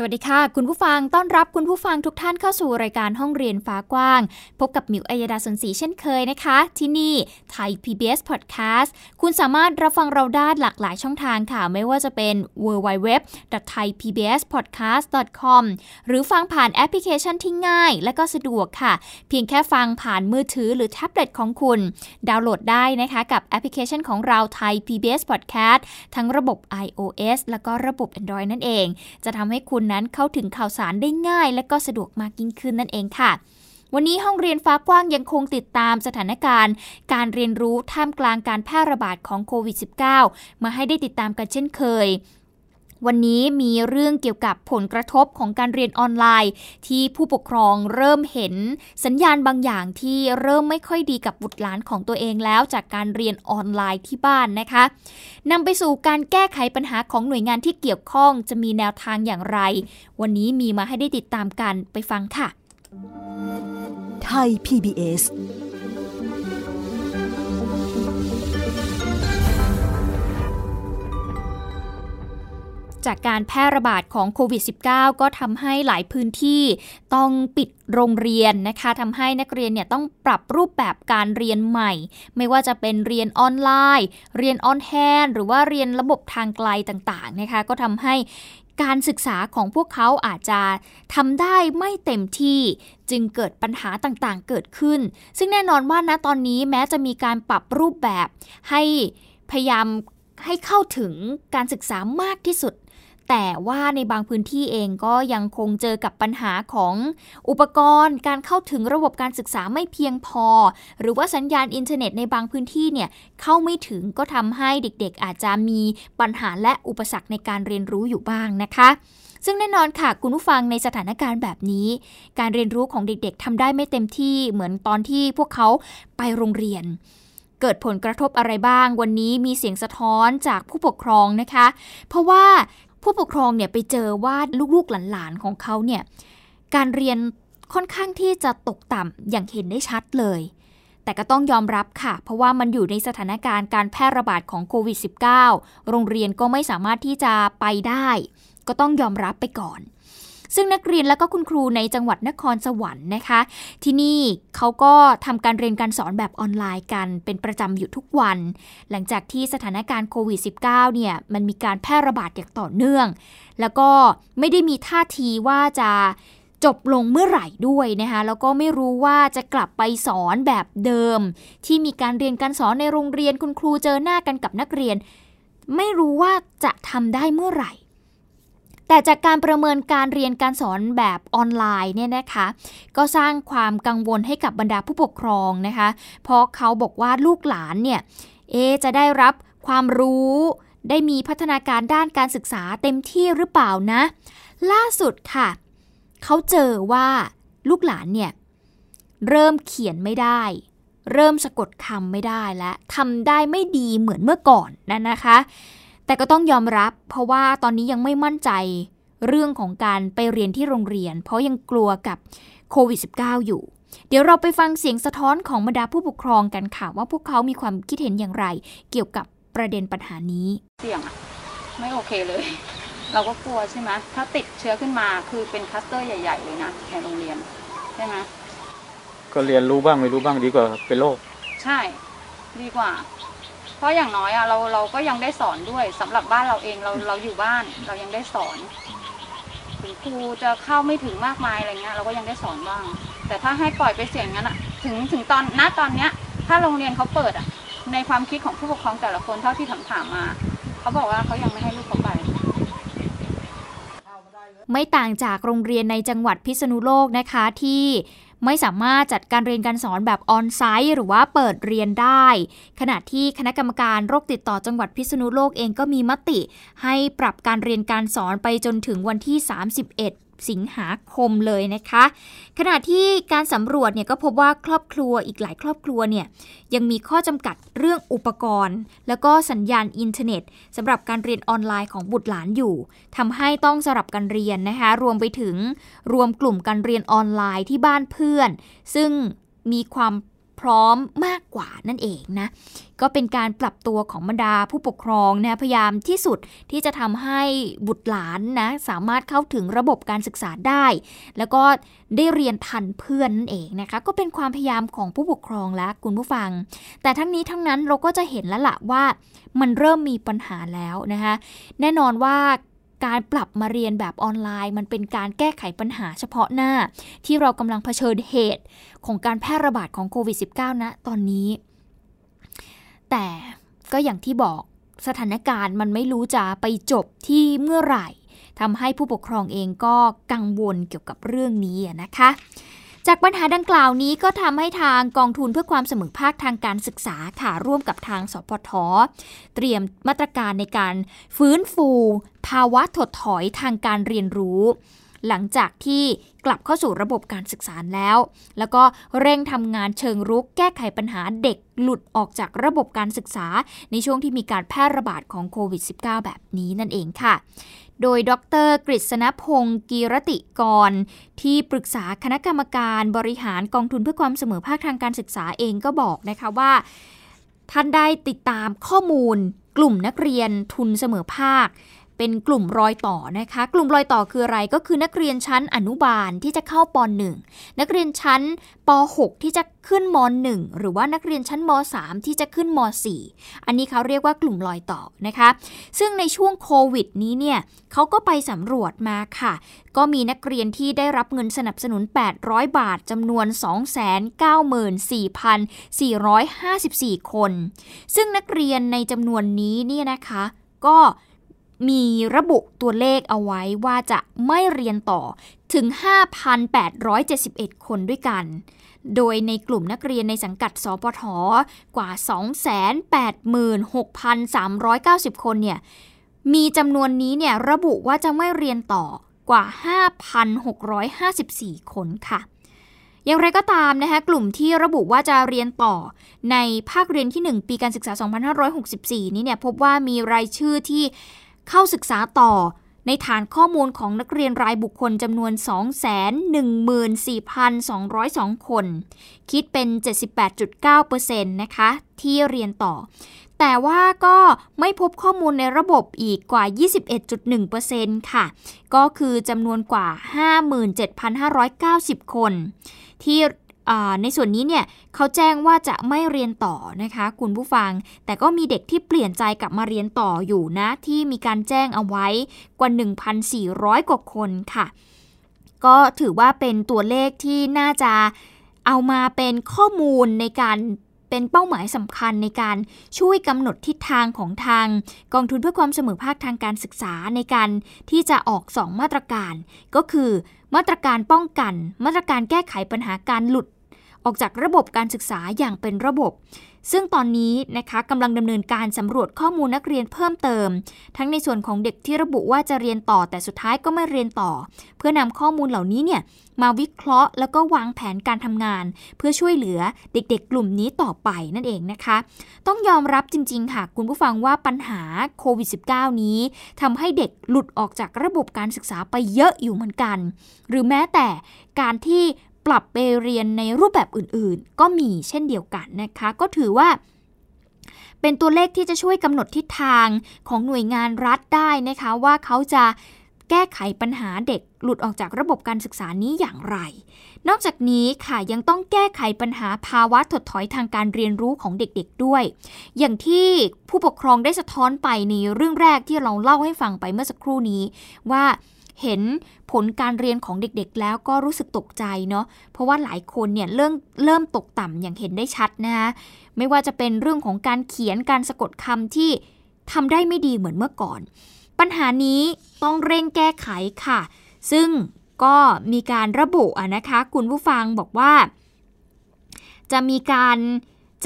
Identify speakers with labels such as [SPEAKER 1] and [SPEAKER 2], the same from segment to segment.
[SPEAKER 1] สวัสดีค่ะ คุณผู้ฟังต้อนรับคุณผู้ฟังทุกท่านเข้าสู่รายการห้องเรียนฟ้ากว้าง พบกับมิวอัยดาสนศรีเช่นเคยนะคะ ที่นี่ไทย PBS Podcast คุณสามารถรับฟังเราได้หลากหลายช่องทางค่ะ ไม่ว่าจะเป็น www.thaipbspodcast.com หรือฟังผ่านแอปพลิเคชันที่ง่าย และก็สะดวกค่ะ เพียงแค่ฟังผ่านมือถือหรือแท็บเล็ตของคุณ ดาวน์โหลดได้นะคะกับแอปพลิเคชันของเราไทย PBS Podcast ทั้งระบบ iOS แล้วก็ระบบ Android นั่นเอง จะทำให้คุณนั้นเข้าถึงข่าวสารได้ง่าย และก็สะดวกมากยิ่งขึ้นนั่นเองค่ะ วันนี้ห้องเรียนฟ้ากว้างยังคงติดตามสถานการณ์ การเรียนรู้ท่ามกลางการแพร่ระบาดของโควิด -19 มาให้ได้ติดตามกันเช่นเคย วันนี้มีเรื่องเกี่ยวกับผลกระทบของการเรียนออนไลน์ ที่ผู้ปกครองเริ่มเห็นสัญญาณบางอย่างที่เริ่มไม่ค่อยดีกับบุตรหลานของตัวเองแล้วจากการเรียนออนไลน์ที่บ้านนะคะนำไปสู่การแก้ไขปัญหาของหน่วยงานที่เกี่ยวข้องจะมีแนวทางอย่างไร วันนี้มีมาให้ได้ติดตามกันไปฟังค่ะ
[SPEAKER 2] ไทย PBS
[SPEAKER 1] จากการแพร่ระบาดของโควิด -19 ก็ทำให้หลายพื้นที่ต้องปิดโรงเรียนนะคะทำให้นักเรียนเนี่ยต้องปรับรูปแบบการเรียนใหม่ ไม่ว่าจะเป็นเรียนออนไลน์ เรียนออนแฮนหรือว่าเรียนระบบทางไกลต่างๆนะคะ ก็ทำให้การศึกษาของพวกเขาอาจจะทำได้ไม่เต็มที่จึงเกิดปัญหาต่างๆ เกิดขึ้น ซึ่งแน่นอนว่าณตอนนี้แม้จะมีการปรับรูปแบบให้พยายามให้เข้าถึงการศึกษามากที่สุด แต่ว่าในบางพื้นที่เองก็ยังคงเจอกับปัญหาของอุปกรณ์ การเข้าถึงระบบการศึกษาไม่เพียงพอ หรือว่าสัญญาณอินเทอร์เน็ตในบางพื้นที่เนี่ยเข้าไม่ถึงก็ทำให้เด็กๆ อาจจะมีปัญหาและอุปสรรคในการเรียนรู้อยู่บ้างนะคะซึ่งแน่นอนค่ะ คุณผู้ฟังในสถานการณ์แบบนี้ การเรียนรู้ของเด็กๆทำได้ไม่เต็มที่เหมือนตอนที่พวกเขาไปโรงเรียน เกิดผลกระทบอะไรบ้างวันนี้มีเสียงสะท้อนจากผู้ปกครองนะคะ เพราะว่า ผู้ปกครองเนี่ยไปเจอว่าลูกๆหลานๆของเขาเนี่ยการเรียนค่อนข้างที่จะตกต่ำอย่างเห็นได้ชัดเลย แต่ก็ต้องยอมรับค่ะ เพราะว่ามันอยู่ในสถานการณ์การแพร่ระบาดของโควิด -19 โรงเรียนก็ไม่สามารถที่จะไปได้ ก็ต้องยอมรับไปก่อน ซึ่งนักเรียนและก็คุณครูในจังหวัดนครสวรรค์นะคะ ที่นี่เขาก็ทำการเรียนการสอนแบบออนไลน์กัน เป็นประจำอยู่ทุกวัน หลังจากที่สถานการณ์โควิด -19 เนี่ยมันมีการแพร่ระบาดอย่างต่อเนื่อง แล้วก็ไม่ได้มีท่าทีว่าจะจบลงเมื่อไหร่ด้วยนะคะแล้วก็ไม่รู้ว่าจะกลับไปสอนแบบเดิม ที่มีการเรียนการสอนในโรงเรียนคุณครูเจอหน้ากันกับนักเรียน ไม่รู้ว่าจะทำได้เมื่อไหร่ แต่จากการประเมินการเรียนการสอนแบบออนไลน์เนี่ยนะคะ ก็สร้างความกังวลให้กับบรรดาผู้ปกครองนะคะ เพราะเขาบอกว่าลูกหลานเนี่ยเอจะได้รับความรู้ได้มีพัฒนาการด้านการศึกษาเต็มที่หรือเปล่านะ ล่าสุดค่ะ เขาเจอว่าลูกหลานเนี่ยเริ่มเขียนไม่ได้ เริ่มสะกดคำไม่ได้และทำได้ไม่ดีเหมือนเมื่อก่อนนั่นนะคะ แต่ก็ต้องยอมรับ เพราะว่าตอนนี้ยังไม่มั่นใจเรื่องของการไปเรียนที่โรงเรียน เพราะยังกลัวกับโควิด -19 อยู่ เดี๋ยวเราไปฟังเสียงสะท้อนของบรรดาผู้ปกครองกันค่ะ ว่าพวกเขามีความคิดเห็นอย่างไร เกี่ยวกับประเด็นปัญหานี้
[SPEAKER 3] เสี่ยงอะไม่โอเคเลย เราก็กลัวใช่ไหมถ้าติดเชื้อขึ้นมาคือเป็นคลัสเตอร์ใหญ่ ๆ เลยนะในโรงเรียนใช่ไหม
[SPEAKER 4] ก็เรียนรู้บ้างไม่รู้บ้างดีกว่าเป็นโรค
[SPEAKER 3] ใช่ ดีกว่า เพราะอย่างน้อยอะเราเราก็ยังได้สอนด้วยสำหรับบ้านเราเองเราเราอยู่บ้านเรายังได้สอน ถึงครูจะเข้าไม่ถึงมากมายอะไรเงี้ยเราก็ยังได้สอนบ้าง แต่ถ้าให้ปล่อยไปเสี่ยงงั้นอะถึงถึงตอนณตอนเนี้ย ถ้าโรงเรียนเขาเปิดอะในความคิดของผู้ปกครองแต่ละคนเท่าที่ถามถามมาเขาบอกว่าเขายังไม่ให้ลูกเขาไป
[SPEAKER 1] ไม่ต่างจากโรงเรียนในจังหวัดพิษณุโลกนะคะที่ ไม่สามารถจัดการเรียนการสอนแบบออนไซต์หรือว่าเปิดเรียนได้ ขณะที่คณะกรรมการโรคติดต่อจังหวัดพิษณุโลกเองก็มีมติ ให้ปรับการเรียนการสอนไปจนถึงวันที่ 31 สิงหาคมเลยนะคะ ขณะที่การสำรวจเนี่ยก็พบว่าครอบครัวอีกหลายครอบครัวเนี่ยยังมีข้อจำกัดเรื่องอุปกรณ์ แล้วก็สัญญาณอินเทอร์เน็ตสำหรับการเรียนออนไลน์ของบุตรหลานอยู่ทำให้ต้องสลับกันเรียนนะคะรวมไปถึงรวมกลุ่มการเรียนออนไลน์ที่บ้านเพื่อน ซึ่งมีความ พร้อมมากกว่านั่นเองนะ ก็เป็นการปรับตัวของบรรดาผู้ปกครองนะพยายามที่สุดที่จะทำให้บุตรหลานนะสามารถเข้าถึงระบบการศึกษาได้ แล้วก็ได้เรียนทันเพื่อนนั่นเองนะคะ ก็เป็นความพยายามของผู้ปกครองและคุณผู้ฟัง แต่ทั้งนี้ทั้งนั้นเราก็จะเห็นแล้วละว่ามันเริ่มมีปัญหาแล้วนะคะแน่นอนว่า การปรับมาเรียนแบบออนไลน์ มันเป็นการแก้ไขปัญหาเฉพาะหน้า ที่เรากำลังเผชิญเหตุของการแพร่ระบาดของโควิด -19 นะตอนนี้ แต่ก็อย่างที่บอกสถานการณ์มันไม่รู้จะไปจบที่เมื่อไหร่ทำให้ผู้ปกครองเองก็กังวลเกี่ยวกับเรื่องนี้นะคะ จากปัญหาดังกล่าวนี้ก็ทำให้ทางกองทุนเพื่อความเสมอภาคทางการศึกษาค่ะร่วมกับทางสพทเตรียมมาตรการในการฟื้นฟู ภาวะถดถอยทางการเรียนรู้ หลังจากที่กลับเข้าสู่ระบบการศึกษาแล้ว แล้วก็เร่งทำงานเชิงรุกแก้ไขปัญหาเด็กหลุดออกจากระบบการศึกษา ในช่วงที่มีการแพร่ระบาดของโควิด -19 แบบนี้นั่นเองค่ะ โดยดรกฤษณพงศ์กีรติกร ที่ปรึกษาคณะกรรมการบริหารกองทุนเพื่อความเสมอภาคทางการศึกษาเองก็บอกนะคะว่า ท่านได้ติดตามข้อมูลกลุ่มนักเรียนทุนเสมอภาค เป็นกลุ่มรอยต่อนะคะ กลุ่มรอยต่อคืออะไรก็คือนักเรียนชั้นอนุบาลที่จะเข้าป .1 นักเรียนชั้นป .6 ที่จะขึ้นม .1 หรือว่านักเรียนชั้นม .3 ที่จะขึ้นม .4 อันนี้เขาเรียกว่ากลุ่มรอยต่อนะคะ ซึ่งในช่วงโควิดนี้เนี่ยเขาก็ไปสำรวจมาค่ะ ก็มีนักเรียนที่ได้รับเงินสนับสนุน 800 บาทจำนวน 294,454 คน ซึ่งนักเรียนในจำนวนนี้เนี่ยนะคะ ก็ มีระบุตัวเลขเอาไว้ว่าจะไม่เรียนต่อถึง 5,871 คนด้วยกัน โดยในกลุ่มนักเรียนในสังกัดสปทกว่า 286,390 คนเนี่ย มีจำนวนนี้เนี่ยระบุว่าจะไม่เรียนต่อกว่า 5,654 คนค่ะอย่างไรก็ตามนะคะกลุ่มที่ระบุว่าจะเรียนต่อในภาคเรียนที่ 1 ปีการศึกษา 2564 นี้เนี่ยพบว่ามีรายชื่อที่ เข้าศึกษาต่อในฐานข้อมูลของนักเรียนรายบุคคลจำนวน 214,202 คน คิดเป็น 78.9%นะคะ ที่เรียนต่อ แต่ว่าก็ไม่พบข้อมูลในระบบอีกกว่า 21.1%ค่ะ ก็คือจำนวนกว่า 57,590 คน ที่ ในส่วนนี้เนี่ยเขาแจ้งว่าจะไม่เรียนต่อนะคะคุณผู้ฟัง แต่ก็มีเด็กที่เปลี่ยนใจกลับมาเรียนต่ออยู่นะ ที่มีการแจ้งเอาไว้กว่า 1,400 กว่าคนค่ะ ก็ถือว่าเป็นตัวเลขที่น่าจะเอามาเป็นข้อมูลในการเป็นเป้าหมายสำคัญในการช่วยกำหนดทิศทางของทาง กองทุนเพื่อความเสมอภาคทางการศึกษาในการที่จะออก 2 มาตรการ ก็คือ มาตรการป้องกัน มาตรการแก้ไขปัญหาการหลุด ออกจากระบบการศึกษาอย่างเป็นระบบ ซึ่งตอนนี้นะคะกำลังดำเนินการสำรวจข้อมูลนักเรียนเพิ่มเติม ทั้งในส่วนของเด็กที่ระบุว่าจะเรียนต่อแต่สุดท้ายก็ไม่เรียนต่อ เพื่อนำข้อมูลเหล่านี้เนี่ยมาวิเคราะห์ แล้วก็วางแผนการทำงาน เพื่อช่วยเหลือเด็กๆ กลุ่มนี้ต่อไปนั่นเองนะคะ ต้องยอมรับจริงๆค่ะคุณผู้ฟังว่าปัญหาโควิด -19 นี้ทำให้เด็กหลุดออกจากระบบการศึกษาไปเยอะอยู่เหมือนกัน หรือแม้แต่การที่ ปรับไปเรียนในรูปแบบอื่นๆ ก็มีเช่นเดียวกันนะคะ ก็ถือว่าเป็นตัวเลขที่จะช่วยกำหนดทิศทางของหน่วยงานรัฐได้นะคะ ว่าเขาจะแก้ไขปัญหาเด็กหลุดออกจากระบบการศึกษานี้อย่างไร นอกจากนี้ค่ะยังต้องแก้ไขปัญหาภาวะถดถอยทางการเรียนรู้ของเด็กๆด้วย อย่างที่ผู้ปกครองได้สะท้อนไปในเรื่องแรกที่เราเล่าให้ฟังไปเมื่อสักครู่นี้ว่า เห็นผลการเรียนของเด็กๆ แล้วก็รู้สึกตกใจเนาะเพราะว่าหลายคนเนี่ยเริ่มเริ่มตกต่ำอย่างเห็นได้ชัดนะคะไม่ว่าจะเป็นเรื่องของการเขียนการสะกดคำที่ทำได้ไม่ดีเหมือนเมื่อก่อน ปัญหานี้ต้องเร่งแก้ไขค่ะ ซึ่งก็มีการระบุะนะคะ คุณผู้ฟังบอกว่า จะมีการ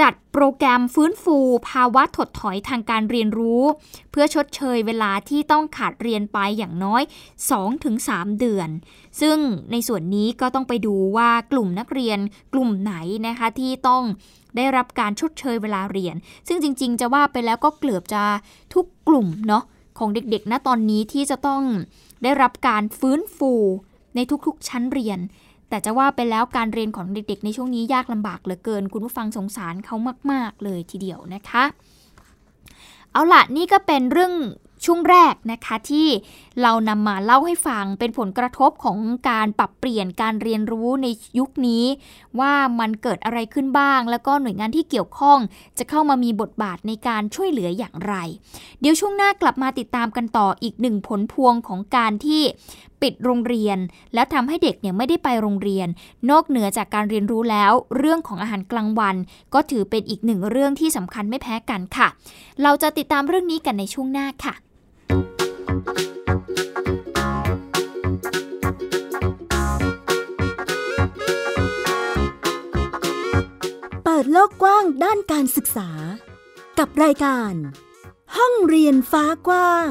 [SPEAKER 1] จัดโปรแกรมฟื้นฟู ภาวะถดถอยทางการเรียนรู้ เพื่อชดเชยเวลาที่ต้องขาดเรียนไปอย่างน้อย 2-3 เดือน ซึ่งในส่วนนี้ก็ต้องไปดูว่ากลุ่มนักเรียนกลุ่มไหนนะคะที่ต้องได้รับการชดเชยเวลาเรียน ซึ่งจริง ๆ จะว่าไปแล้วก็เกือบจะทุกกลุ่มเนาะของเด็กๆ ณตอนนี้ที่จะต้องได้รับการฟื้นฟูในทุกๆ ชั้นเรียน แต่จะว่าไปแล้วการเรียนของเด็กๆ ในช่วงนี้ยากลำบากเหลือเกิน คุณผู้ฟังสงสารเขามาก ๆ เลยทีเดียวนะคะ เอาล่ะนี่ก็เป็นเรื่องช่วงแรกนะคะที่เรานำมาเล่าให้ฟังเป็นผลกระทบของการปรับเปลี่ยนการเรียนรู้ในยุคนี้ ว่ามันเกิดอะไรขึ้นบ้าง แล้วก็หน่วยงานที่เกี่ยวข้อง จะเข้ามามีบทบาทในการช่วยเหลืออย่างไร เดี๋ยวช่วงหน้ากลับมาติดตามกันต่ออีกหนึ่งผลพวงของการที่ ปิดโรงเรียน แล้วทำให้เด็กเนี่ยไม่ได้ไปโรงเรียน นอกเหนือจากการเรียนรู้แล้ว เรื่องของอาหารกลางวัน ก็ถือเป็นอีกหนึ่งเรื่องที่สำคัญไม่แพ้กันค่ะ เราจะติดตามเรื่องนี้กันในช่วงหน้าค่ะ
[SPEAKER 2] เปิดโลกกว้างด้านการศึกษา กับรายการ ห้องเรียนฟ้ากว้าง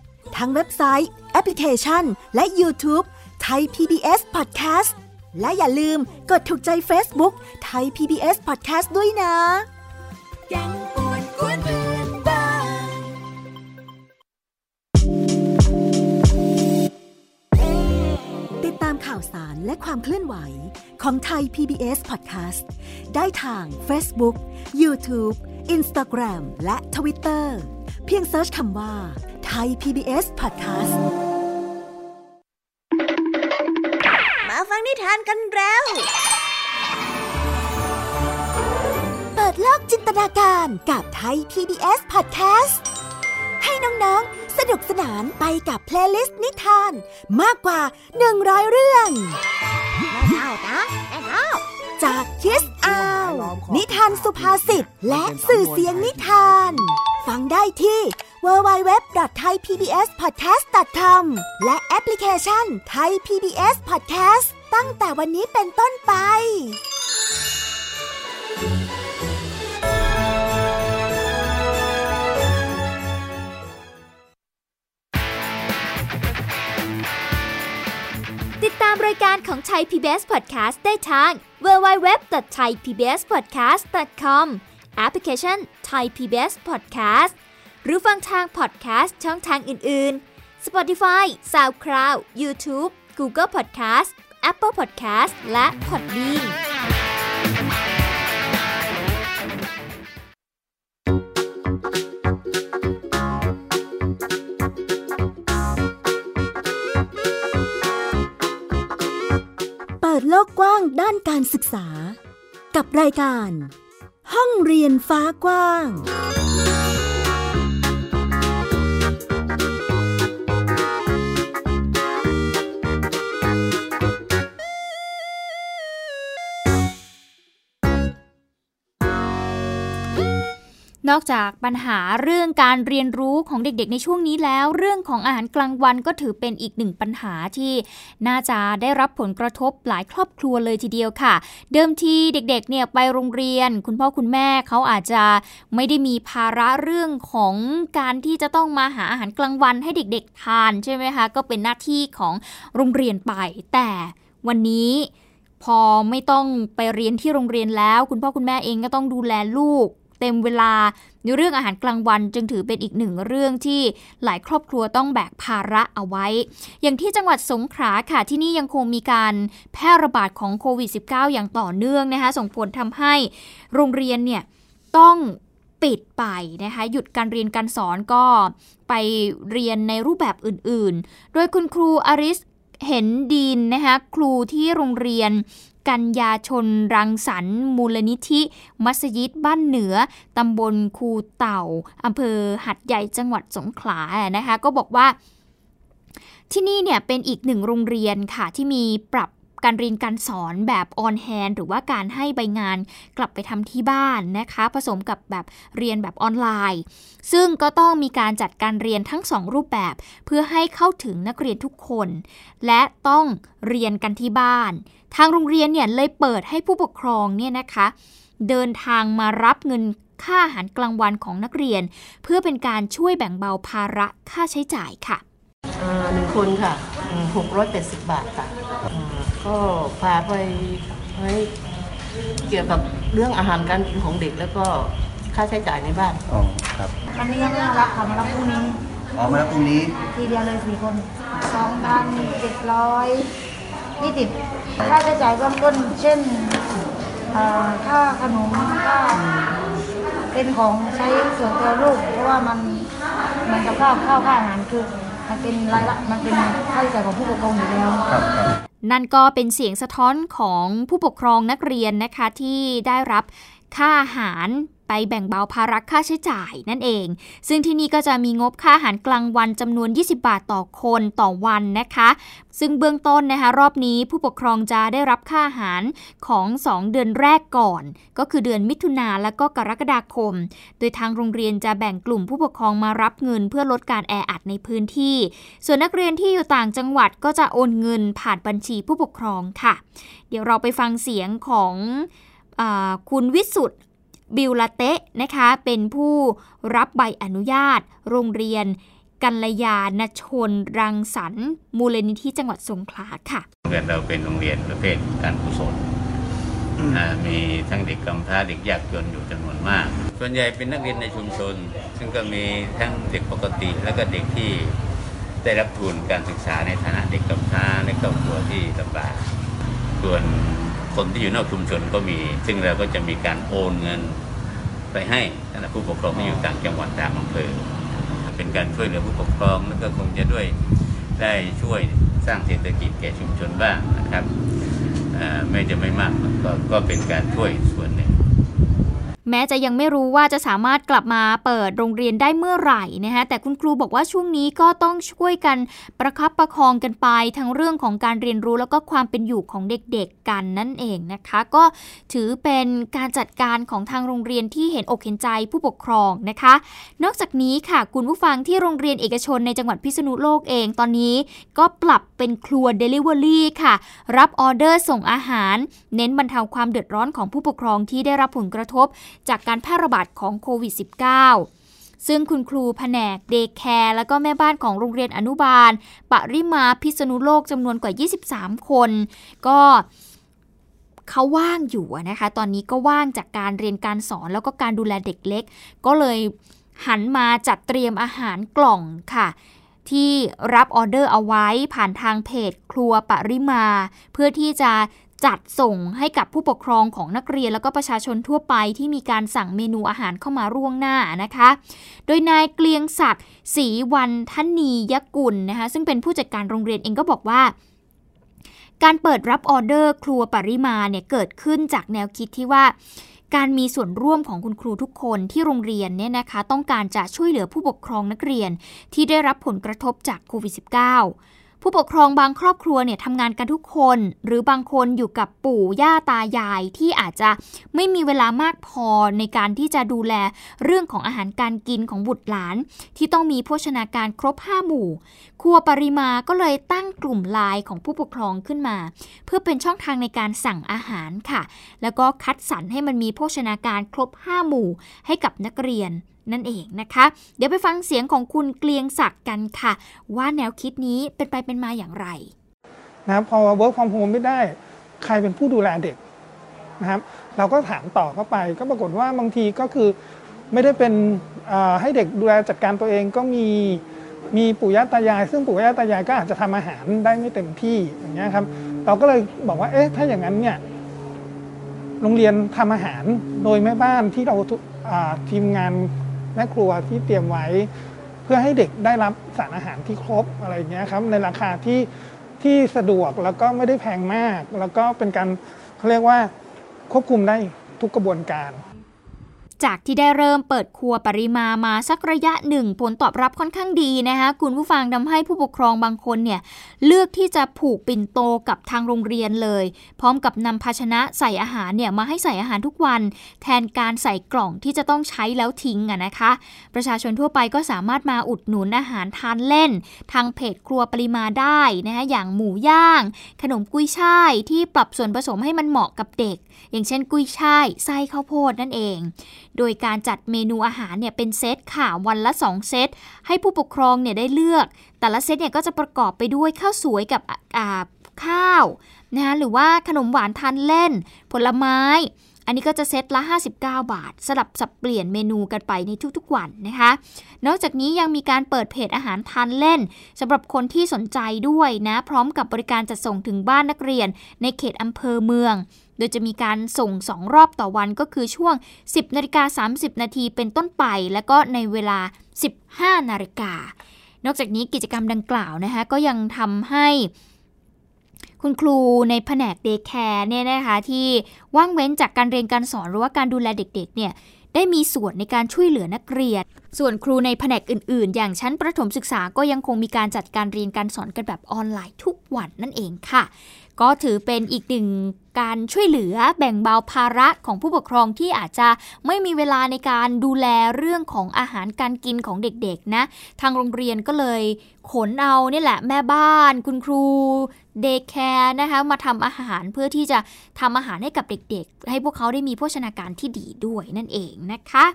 [SPEAKER 2] ทั้งเว็บไซต์ แอปพลิเคชัน และ YouTube ไทย PBS Podcast และอย่าลืมกดถูกใจ Facebook ไทย PBS Podcast ด้วยนะ
[SPEAKER 5] แกงป่วนกวนเพื่อนบ้าน
[SPEAKER 2] ติดตามข่าวสารและความเคลื่อนไหวของไทย PBS Podcast ได้ทาง Facebook, YouTube, Instagram และ Twitter เพียง search คำว่า ไทย PBS Podcast
[SPEAKER 6] มาฟังนิทานกันแล้ว
[SPEAKER 2] เปิดโลกจินตนาการกับไทย PBS Podcast ให้น้องๆ สนุกสนานไปกับ playlist นิทาน มากกว่า 100 เรื่อง
[SPEAKER 6] เอานะเอา
[SPEAKER 2] จากคิสอาว นิทานสุภาษิตและสื่อเสียงนิทาน ฟังได้ที่ www.thaipbspodcast.com และแอปพลิเคชัน Thai PBS Podcast ตั้งแต่วันนี้เป็นต้นไป
[SPEAKER 1] ติดตามรายการของไทย PBS Podcast ได้ทาง www.thaipbspodcast.com แอปพลิเคชัน Thai PBS Podcast หรือฟังทาง podcast ช่องทางอื่น ๆ Spotify SoundCloud YouTube Google Podcast Apple Podcast และ Podbean
[SPEAKER 2] เปิดโลกกว้างด้านการศึกษา กับรายการ ห้องเรียนฟ้ากว้าง
[SPEAKER 1] นอกจากปัญหาเรื่องการเรียนรู้ของเด็กๆ ในช่วงนี้แล้ว เรื่องของอาหารกลางวันก็ถือเป็นอีกหนึ่งปัญหาที่น่าจะได้รับผลกระทบหลายครอบครัวเลยทีเดียวค่ะ เดิมทีเด็กๆ เนี่ยไปโรงเรียน คุณพ่อคุณแม่เขาอาจจะไม่ได้มีภาระเรื่องของการที่จะต้องมาหาอาหารกลางวันให้เด็กๆ ทานใช่ไหมคะก็เป็นหน้าที่ของโรงเรียนไป แต่วันนี้พอไม่ต้องไปเรียนที่โรงเรียนแล้ว คุณพ่อคุณแม่เองก็ต้องดูแลลูก เต็มเวลา ในเรื่องอาหารกลางวันจึงถือเป็นอีกหนึ่งเรื่องที่หลายครอบครัวต้องแบกภาระเอาไว้ อย่างที่จังหวัดสงขลาค่ะที่นี่ยังคงมีการแพร่ระบาดของโควิด -19 อย่างต่อเนื่องนะคะ ส่งผลทำให้โรงเรียนเนี่ยต้องปิดไปนะคะหยุดการเรียนการสอนก็ไปเรียนในรูปแบบอื่นๆ โดยคุณครูอาริส เห็นดีนนะคะครูที่โรงเรียนกัญญาชนรังสรรค์มูลนิธิ มัสยิดบ้านเหนือ ตำบลคูเต่าอำเภอหาดใหญ่จังหวัดสงขลานะคะก็บอกว่าที่นี่เนี่ยเป็นอีกหนึ่งโรงเรียนค่ะที่มีปรับ การเรียนการสอนแบบ On-Hand หรือว่าการให้ใบงานกลับไปทำที่บ้านนะคะ ผสมกับแบบเรียนแบบออนไลน์ ซึ่งก็ต้องมีการจัดการเรียนทั้งสองรูปแบบ เพื่อให้เข้าถึงนักเรียนทุกคน และต้องเรียนกันที่บ้าน ทางโรงเรียนเนี่ยเลยเปิดให้ผู้ปกครองเนี่ยนะคะ เดินทางมารับเงินค่าอาหารกลางวันของนักเรียน เพื่อเป็นการช่วยแบ่งเบาภาระค่าใช้จ่ายค่ะ
[SPEAKER 7] หนึ่งคนค่ะหกร้อยแปดสิบบาทค่ะ ก็พาไปให้เกี่ยวกับเรื่องอาหารการกินของเด็กแล้วก็ค่าใช้จ่ายในบ้าน
[SPEAKER 8] อ๋อครับ
[SPEAKER 9] วันนี้ยังไม่มารับค่ะมารับพรุ่งนี้
[SPEAKER 8] อ๋อมาแล้วพรุ่งนี้
[SPEAKER 9] ทีเดียวเลยสี่คนสองพันเจ็ดร้อยยี่สิบค่าใช้จ่ายเบื้องต้นเช่นเอ่อค่าขนมค่าเป็นของใช้ส่วนตัวลูก เพราะว่ามันเหมือนกับข้าวข้าวค่าอาหารคือ มันเป็นรายละมันเป็นค่าใช้จ่ายของผู้ปกครองอยู่แล้ว
[SPEAKER 8] ครับครับ
[SPEAKER 1] นั่นก็เป็นเสียงสะท้อนของผู้ปกครองนักเรียนนะคะที่ได้รับค่าอาหาร ไปแบ่งเบาภาระค่าใช้จ่ายนั่นเอง ซึ่งที่นี่ก็จะมีงบค่าอาหารกลางวันจำนวน 20 บาทต่อคนต่อวันนะคะ ซึ่งเบื้องต้นนะคะรอบนี้ผู้ปกครองจะได้รับค่าอาหารของ 2 เดือนแรกก่อน ก็คือเดือนมิถุนาและก็กรกฎาคม โดยทางโรงเรียนจะแบ่งกลุ่มผู้ปกครองมารับเงิน เพื่อลดการแออัดในพื้นที่ ส่วนนักเรียนที่อยู่ต่างจังหวัดก็จะโอนเงินผ่านบัญชีผู้ปกครองค่ะ เดี๋ยวเราไปฟังเสียงของอคุณวิสุทธ์ บิลลาเตะนะคะเป็นผู้รับใบอนุญาต โรงเรียน กัลยาณชน รังสรรค์มูลนิธิจังหวัดสงขลาค่ะ
[SPEAKER 10] โรงเรียนเราเป็นโรงเรียนประเภทการกุศลอ่ามีทั้งเด็กกำพร้าเด็กยากจนอยู่จำนวนมาก ส่วนใหญ่เป็นนักเรียนในชุมชน ซึ่งก็มีทั้งเด็กปกติ และก็เด็กที่ได้รับทุนการศึกษาในฐานะเด็กกำพร้าและครอบครัวที่ลำบาก ส่วนคนที่อยู่นอกชุมชนก็มี ซึ่งเราก็จะมีการโอนเงินไปให้สำหรับผู้ปกครองที่อยู่ต่างจังหวัดต่างอำเภอ เป็นการช่วยเหลือผู้ปกครองแล้วก็คงจะด้วยได้ช่วยสร้างเศรษฐกิจแก่ชุมชนบ้างนะครับไม่จะไม่มากก็ก็เป็นการช่วยส่วนหนึ่ง
[SPEAKER 1] แม้จะยังไม่รู้ว่าจะสามารถกลับมาเปิดโรงเรียนได้เมื่อไหร่นะคะแต่คุณครูบอกว่าช่วงนี้ก็ต้องช่วยกันประคับประคองกันไป ทั้งเรื่องของการเรียนรู้แล้วก็ความเป็นอยู่ของเด็กๆกันนั่นเองนะคะ ก็ถือเป็นการจัดการของทางโรงเรียนที่เห็นอกเห็นใจผู้ปกครองนะคะ นอกจากนี้ค่ะคุณผู้ฟังที่โรงเรียนเอกชนในจังหวัดพิษณุโลกเองตอนนี้ก็ปรับเป็นครัว Delivery ค่ะ รับออเดอร์ส่งอาหาร เน้นบรรเทาความเดือดร้อนของผู้ปกครองที่ได้รับผลกระทบจากการแพร่ระบาดของโควิด -19 ซึ่งคุณครูแผนก day care แล้วก็แม่บ้านของโรงเรียนอนุบาล ปริมาพิษณุโลกจำนวนกว่า 23 คน ก็เขาว่างอยู่นะคะ ตอนนี้ก็ว่างจากการเรียนการสอนแล้วก็การดูแลเด็กเล็ก ก็เลยหันมาจัดเตรียมอาหารกล่องค่ะ ที่รับออเดอร์เอาไว้ผ่านทางเพจครัวปริมา เพื่อที่จะ จัดส่งให้กับผู้ปกครองของนักเรียนแล้วก็ประชาชนทั่วไปที่มีการสั่งเมนูอาหารเข้ามาร่วงหน้านะคะ โดยนายเกลียงศักดิ์ศรีวันทนียกุลนะคะซึ่งเป็นผู้จัดการโรงเรียนเองก็บอกว่าการเปิดรับออเดอร์ครัวปริมาเนี่ยเกิดขึ้นจากแนวคิดที่ว่า การมีส่วนร่วมของคุณครูทุกคนที่โรงเรียนเนี่ยนะคะ ต้องการจะช่วยเหลือผู้ปกครองนักเรียนที่ได้รับผลกระทบจากโควิด -19 ผู้ปกครองบางครอบครัวเนี่ยทำงานกันทุกคน หรือบางคนอยู่กับปู่ย่าตายายที่อาจจะไม่มีเวลามากพอในการที่จะดูแลเรื่องของอาหารการกินของบุตรหลาน ที่ต้องมีโภชนาการครบ 5 หมู่ ครัวปริมาก็เลยตั้งกลุ่มไลน์ของผู้ปกครองขึ้นมา เพื่อเป็นช่องทางในการสั่งอาหารค่ะ แล้วก็คัดสรรให้มันมีโภชนาการครบ 5 หมู่ให้กับนักเรียน นั่นเองนะคะ เดี๋ยวไปฟังเสียงของคุณเกลียงศักดิ์กันค่ะ ว่าแนวคิดนี้เป็นไปเป็นมาอย่างไร
[SPEAKER 8] นะครับพอ work from home ไม่ได้ ใครเป็นผู้ดูแลเด็กนะครับเราก็ถามต่อเข้าไป ก็ปรากฏว่าบางทีก็คือไม่ได้เป็นให้เด็กดูแลจัดการตัวเองก็มีมีปู่ย่าตายาย ซึ่งปู่ย่าตายายก็อาจจะทำอาหารได้ไม่เต็มที่อย่างเงี้ยครับ เราก็เลยบอกว่าเอ๊ะถ้าอย่างนั้นเนี่ยโรงเรียนทำอาหารโดยแม่บ้านที่เราทีมงาน แม่ครัวที่เตรียมไว้ เพื่อให้เด็กได้รับสารอาหารที่ครบอะไรอย่างเงี้ยครับในราคาที่ที่สะดวกแล้วก็ไม่ได้แพงมาก แล้วก็เป็นการเขาเรียกว่าควบคุมได้ทุกกระบวนการ
[SPEAKER 1] จากที่ได้เริ่มเปิดครัวปริมามาสักระยะหนึ่ง ผลตอบรับค่อนข้างดีนะคะคุณผู้ฟังทำให้ผู้ปกครองบางคนเนี่ยเลือกที่จะผูกปิ่นโตกับทางโรงเรียนเลย พร้อมกับนำภาชนะใส่อาหารเนี่ยมาให้ใส่อาหารทุกวัน แทนการใส่กล่องที่จะต้องใช้แล้วทิ้งอะนะคะ ประชาชนทั่วไปก็สามารถมาอุดหนุนอาหารทานเล่น ทางเพจครัวปริมาได้นะคะอย่างหมูย่าง ขนมกุ้ยช่ายที่ปรับส่วนผสมให้มันเหมาะกับเด็ก อย่างเช่นกุ้ยช่ายไส้ข้าวโพดนั่นเองโดยการจัดเมนูอาหารเนี่ยเป็นเซตค่ะวันละ 2 เซต ให้ผู้ปกครองเนี่ยได้เลือก แต่ละเซตเนี่ยก็จะประกอบไปด้วยข้าวสวยกับข้าวนะคะหรือว่าขนมหวานทานเล่น ผลไม้อันนี้ก็จะเซตละ 59 บาท สลับสับเปลี่ยนเมนูกันไปในทุกๆวันนะคะ นอกจากนี้ยังมีการเปิดเพจอาหารทานเล่นสำหรับคนที่สนใจด้วยนะ พร้อมกับบริการจัดส่งถึงบ้านนักเรียน ในเขตอำเภอเมือง โดยจะมีการส่ง 2 รอบต่อวันก็คือช่วง 10นาฬิกา30 นาทีเป็นต้นไป แล้วก็ในเวลา 15นาฬิกา นอกจากนี้กิจกรรมดังกล่าวนะคะก็ยังทำให้คุณครูในแผนกเดย์แคร์เนี่ยนะคะที่ว่างเว้นจากการเรียนการสอนหรือว่าการดูแลเด็กๆเนี่ยได้มีส่วนในการช่วยเหลือนักเรียน ส่วนครูในแผนกอื่น ๆ อย่างชั้นประถมศึกษาก็ยังคงมีการจัดการเรียนการสอนกันแบบออนไลน์ทุกวันนั่นเองค่ะ ก็ถือเป็นอีกหนึ่งการช่วยเหลือแบ่งเบาภาระของผู้ปกครองที่อาจจะไม่มีเวลาในการดูแลเรื่องของอาหารการกินของเด็กๆนะ ทางโรงเรียนก็เลยขนเอานี่แหละแม่บ้าน คุณครูday care นะคะมาทำอาหารเพื่อที่จะทำอาหารให้กับเด็กๆ ให้พวกเขาได้มีโภชนาการที่ดีด้วยนั่นเองนะคะ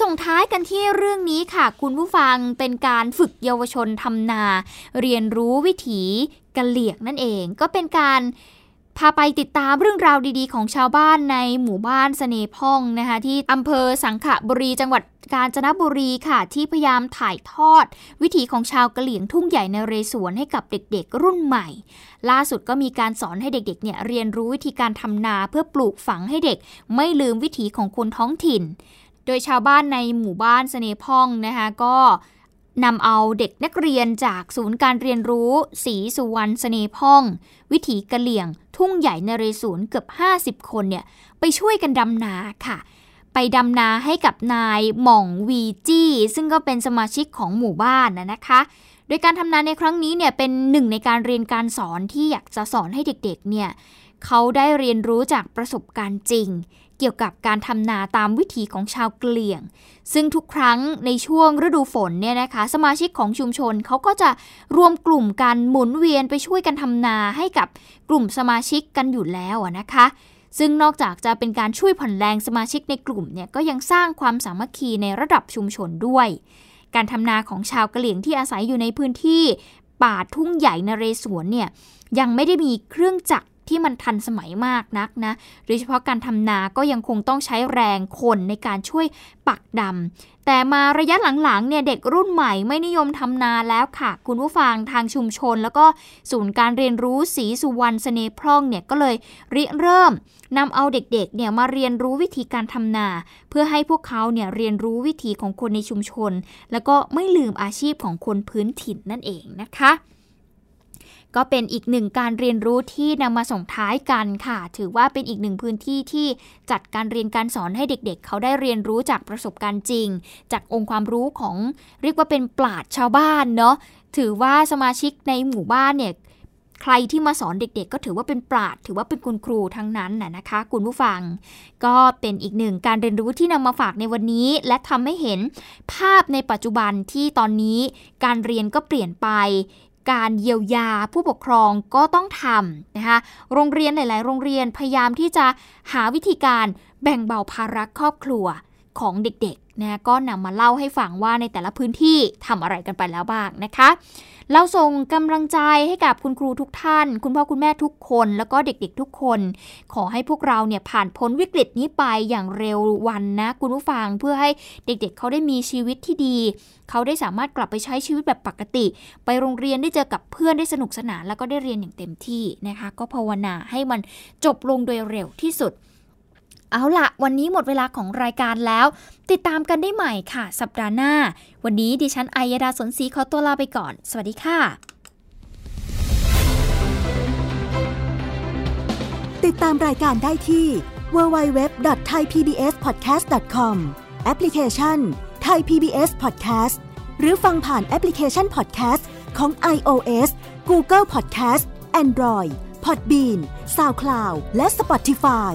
[SPEAKER 1] ส่งท้ายกันที่เรื่องนี้ค่ะ คุณผู้ฟังเป็นการฝึกเยาวชนทำนา เรียนรู้วิถีกะเหลี่ยงนั่นเอง ก็เป็นการพาไปติดตามเรื่องราวดีๆ ของชาวบ้านในหมู่บ้านสะเน่พ่องนะคะที่อำเภอสังขละบุรีจังหวัดกาญจนบุรีค่ะ ที่พยายามถ่ายทอด วิถีของชาวกะเหลี่ยงทุ่งใหญ่ในเรศวรให้กับเด็กๆ รุ่นใหม่ ล่าสุดก็มีการสอนให้เด็กๆเนี่ยเรียนรู้วิธีการทำนาเพื่อปลูกฝังให้เด็ก ไม่ลืมวิถีของคนท้องถิ่น โดยชาวบ้านในหมู่บ้านสเสน่พ่องนะคะก็นำเอาเด็กนักเรียนจากศูนย์การเรียนรู้ศรีสุวรรณเสน่พ่อง วิถีกะเหลี่ยง ทุ่งใหญ่นเรศวรเกือบ 50 คนเนี่ยไปช่วยกันดำนาค่ะ ไปดำนาให้กับนายหม่องวีจี้ ซึ่งก็เป็นสมาชิกของหมู่บ้านนะนะคะโดยการทำนาในครั้งนี้เนี่ยเป็นหนึ่งในการเรียนการสอนที่อยากจะสอนให้เด็กๆเนี่ยเขาได้เรียนรู้จากประสบการณ์จริง เกี่ยวกับการทำนาตามวิถีของชาวเหลี่ยง ซึ่งทุกครั้งในช่วงฤดูฝนเนี่ยนะคะ สมาชิกของชุมชนเขาก็จะรวมกลุ่มกันหมุนเวียนไปช่วยกันทำนาให้กับกลุ่มสมาชิกกันอยู่แล้วนะคะ ซึ่งนอกจากจะเป็นการช่วยผ่อนแรงสมาชิกในกลุ่มเนี่ยก็ยังสร้างความสามัคคีในระดับชุมชนด้วย การทำนาของชาวกะเหลี่ยงที่อาศัยอยู่ในพื้นที่ป่าทุ่งใหญ่นเรศวรเนี่ยยังไม่ได้มีเครื่องจักร ที่มันทันสมัยมากนักนะโดยเฉพาะการทำนาก็ยังคงต้องใช้แรงคนในการช่วยปักดำแต่มาระยะหลังๆเนี่ยเด็กรุ่นใหม่ไม่นิยมทำนาแล้วค่ะ คุณผู้ฟังทางชุมชน แล้วก็ศูนย์การเรียนรู้ศรีสุวรรณเสน่พร่องเนี่ยก็เลยริเริ่มนำเอาเด็กๆเนี่ยมาเรียนรู้วิธีการทำนา เพื่อให้พวกเขาเนี่ยเรียนรู้วิถีของคนในชุมชน แล้วก็ไม่ลืมอาชีพของคนพื้นถิ่นนั่นเองนะคะ ก็เป็นอีกหนึ่งการเรียนรู้ที่นำมาส่งท้ายกันค่ะ ถือว่าเป็นอีกหนึ่งพื้นที่ที่จัดการเรียนการสอนให้เด็กๆเเขาได้เรียนรู้จากประสบการณ์จริง จากองค์ความรู้ของเรียกว่าเป็นปราดชาวบ้านเนาะถือว่าสมาชิกในหมู่บ้านเนี่ยใครที่มาสอนเด็กๆ ก็ถือว่าเป็นปราดถือว่าเป็นคุณครูทั้งนั้นน่ะนะคะ คุณผู้ฟัง ก็เป็นอีกหนึ่งการเรียนรู้ที่นำมาฝากในวันนี้ และทำให้เห็นภาพในปัจจุบันที่ตอนนี้การเรียนก็เปลี่ยนไป การเยียวยาผู้ปกครองก็ต้องทำนะคะโรงเรียนหลาย ๆ โรงเรียนพยายามที่จะหาวิธีการแบ่งเบาภาระครอบครัว ของเด็กๆนะก็นำมาเล่าให้ฟังว่าในแต่ละพื้นที่ทำอะไรกันไปแล้วบ้างนะคะ เราส่งกำลังใจให้กับคุณครูทุกท่าน คุณพ่อคุณแม่ทุกคน แล้วก็เด็กๆทุกคน ขอให้พวกเราเนี่ยผ่านพ้นวิกฤตนี้ไปอย่างเร็ววันนะคุณผู้ฟังเพื่อให้เด็กๆเขาได้มีชีวิตที่ดี เขาได้สามารถกลับไปใช้ชีวิตแบบปกติ ไปโรงเรียนได้เจอกับเพื่อนได้สนุกสนาน แล้วก็ได้เรียนอย่างเต็มที่นะคะ ก็ภาวนาให้มันจบลงโดยเร็วที่สุด เอาละวันนี้หมดเวลาของรายการแล้ว ติดตามกันได้ใหม่ค่ะ สัปดาห์หน้า วันนี้ดิฉันอัยดาสนศรีขอตัวลาไปก่อน สวัสดีค่ะ
[SPEAKER 2] ติดตามรายการได้ที่ www.thaipbspodcast.com แอปพลิเคชัน Thai PBS Podcast หรือฟังผ่านแอปพลิเคชัน Podcast ของ iOS Google Podcast Android Podbean SoundCloud และ Spotify